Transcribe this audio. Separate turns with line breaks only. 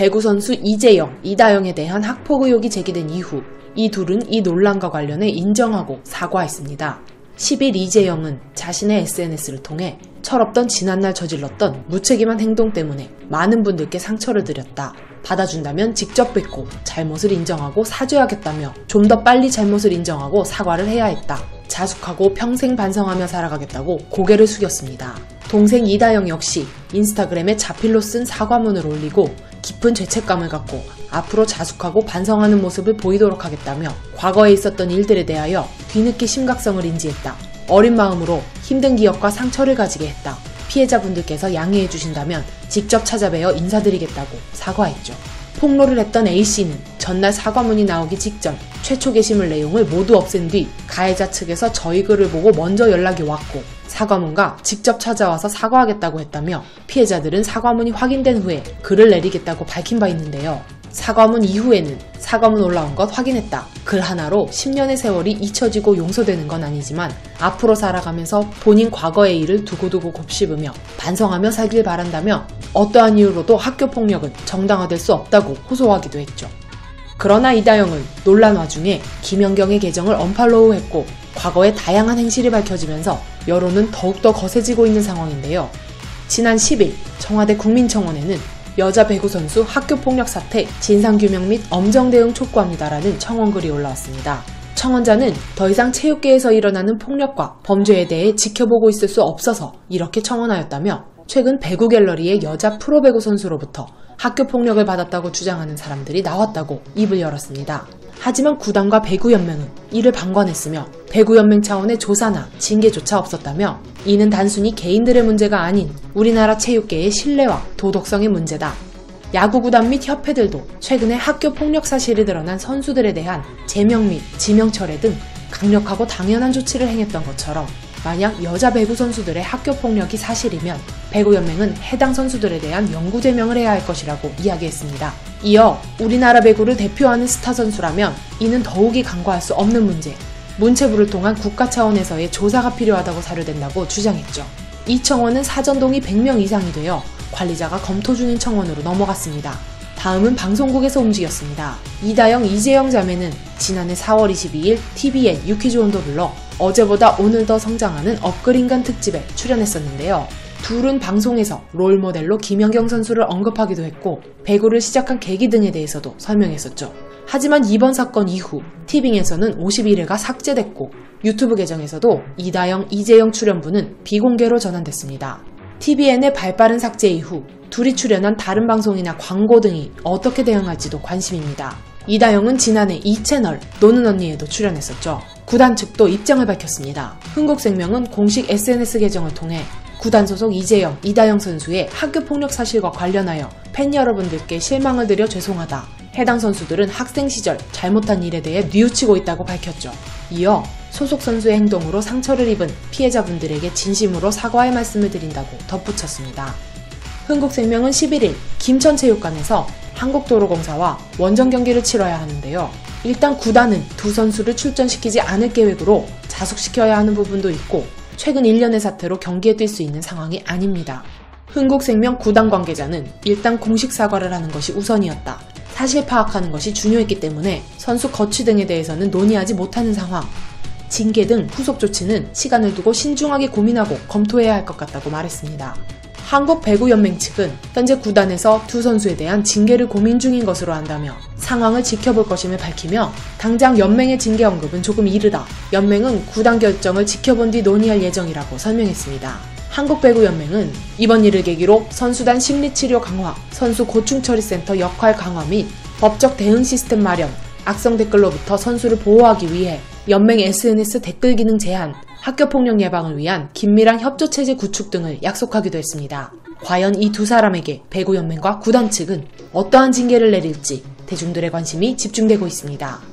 배구 선수 이재영, 이다영에 대한 학폭 의혹이 제기된 이후 이 둘은 이 논란과 관련해 인정하고 사과했습니다. 10일 이재영은 자신의 SNS를 통해 철없던 지난날 저질렀던 무책임한 행동 때문에 많은 분들께 상처를 드렸다. 받아준다면 직접 뵙고 잘못을 인정하고 사죄하겠다며 좀 더 빨리 잘못을 인정하고 사과를 해야 했다. 자숙하고 평생 반성하며 살아가겠다고 고개를 숙였습니다. 동생 이다영 역시 인스타그램에 자필로 쓴 사과문을 올리고 깊은 죄책감을 갖고 앞으로 자숙하고 반성하는 모습을 보이도록 하겠다며 과거에 있었던 일들에 대하여 뒤늦게 심각성을 인지했다. 어린 마음으로 힘든 기억과 상처를 가지게 했다. 피해자분들께서 양해해 주신다면 직접 찾아뵈어 인사드리겠다고 사과했죠. 폭로를 했던 A씨는 전날 사과문이 나오기 직전 최초 게시물 내용을 모두 없앤 뒤 가해자 측에서 저희 글을 보고 먼저 연락이 왔고 사과문과 직접 찾아와서 사과하겠다고 했다며 피해자들은 사과문이 확인된 후에 글을 내리겠다고 밝힌 바 있는데요. 사과문 이후에는 사과문 올라온 것 확인했다. 글 하나로 10년의 세월이 잊혀지고 용서되는 건 아니지만 앞으로 살아가면서 본인 과거의 일을 두고두고 곱씹으며 반성하며 살길 바란다며 어떠한 이유로도 학교 폭력은 정당화될 수 없다고 호소하기도 했죠. 그러나 이다영은 논란 와중에 김연경의 계정을 언팔로우했고 과거의 다양한 행실이 밝혀지면서 여론은 더욱더 거세지고 있는 상황인데요. 지난 10일 청와대 국민청원에는 여자 배구 선수 학교 폭력 사태 진상 규명 및 엄정 대응 촉구합니다라는 청원글이 올라왔습니다. 청원자는 더 이상 체육계에서 일어나는 폭력과 범죄에 대해 지켜보고 있을 수 없어서 이렇게 청원하였다며 최근 배구 갤러리의 여자 프로배구 선수로부터 학교 폭력을 받았다고 주장하는 사람들이 나왔다고 입을 열었습니다. 하지만 구단과 배구연맹은 이를 방관했으며 배구연맹 차원의 조사나 징계조차 없었다며 이는 단순히 개인들의 문제가 아닌 우리나라 체육계의 신뢰와 도덕성의 문제다. 야구구단 및 협회들도 최근에 학교 폭력 사실이 드러난 선수들에 대한 제명 및 지명 철회 등 강력하고 당연한 조치를 행했던 것처럼 만약 여자 배구 선수들의 학교 폭력이 사실이면 배구연맹은 해당 선수들에 대한 영구 제명을 해야 할 것이라고 이야기했습니다. 이어 우리나라 배구를 대표하는 스타 선수라면 이는 더욱이 간과할 수 없는 문제, 문체부를 통한 국가 차원에서의 조사가 필요하다고 사료된다고 주장했죠. 이 청원은 사전 동의 100명 이상이 되어 관리자가 검토 중인 청원으로 넘어갔습니다. 다음은 방송국에서 움직였습니다. 이다영, 이재영 자매는 지난해 4월 22일 TVN 유퀴즈 온도 불러 어제보다 오늘 더 성장하는 업글인간 특집에 출연했었는데요. 둘은 방송에서 롤 모델로 김연경 선수를 언급하기도 했고 배구를 시작한 계기 등에 대해서도 설명했었죠. 하지만 이번 사건 이후 티빙에서는 51회가 삭제됐고 유튜브 계정에서도 이다영, 이재영 출연분은 비공개로 전환됐습니다. TVN의 발빠른 삭제 이후 둘이 출연한 다른 방송이나 광고 등이 어떻게 대응할지도 관심입니다. 이다영은 지난해 이 채널 노는 언니에도 출연했었죠. 구단 측도 입장을 밝혔습니다. 흥국생명은 공식 SNS 계정을 통해 구단 소속 이재영, 이다영 선수의 학교 폭력 사실과 관련하여 팬 여러분들께 실망을 드려 죄송하다. 해당 선수들은 학생 시절 잘못한 일에 대해 뉘우치고 있다고 밝혔죠. 이어 소속 선수의 행동으로 상처를 입은 피해자분들에게 진심으로 사과의 말씀을 드린다고 덧붙였습니다. 흥국생명은 11일 김천체육관에서 한국도로공사와 원정 경기를 치러야 하는데요. 일단 구단은 두 선수를 출전시키지 않을 계획으로 자숙시켜야 하는 부분도 있고 최근 1년의 사태로 경기에 뛸 수 있는 상황이 아닙니다. 흥국생명 구단 관계자는 일단 공식 사과를 하는 것이 우선이었다. 사실 파악하는 것이 중요했기 때문에 선수 거취 등에 대해서는 논의하지 못하는 상황. 징계 등 후속 조치는 시간을 두고 신중하게 고민하고 검토해야 할 것 같다고 말했습니다. 한국 배구연맹 측은 현재 구단에서 두 선수에 대한 징계를 고민 중인 것으로 안다며 상황을 지켜볼 것임을 밝히며 당장 연맹의 징계 언급은 조금 이르다. 연맹은 구단 결정을 지켜본 뒤 논의할 예정이라고 설명했습니다. 한국배구연맹은 이번 일을 계기로 선수단 심리치료 강화, 선수 고충처리센터 역할 강화 및 법적 대응 시스템 마련, 악성 댓글로부터 선수를 보호하기 위해 연맹 SNS 댓글 기능 제한, 학교폭력 예방을 위한 긴밀한 협조체제 구축 등을 약속하기도 했습니다. 과연 이 두 사람에게 배구연맹과 구단 측은 어떠한 징계를 내릴지 대중들의 관심이 집중되고 있습니다.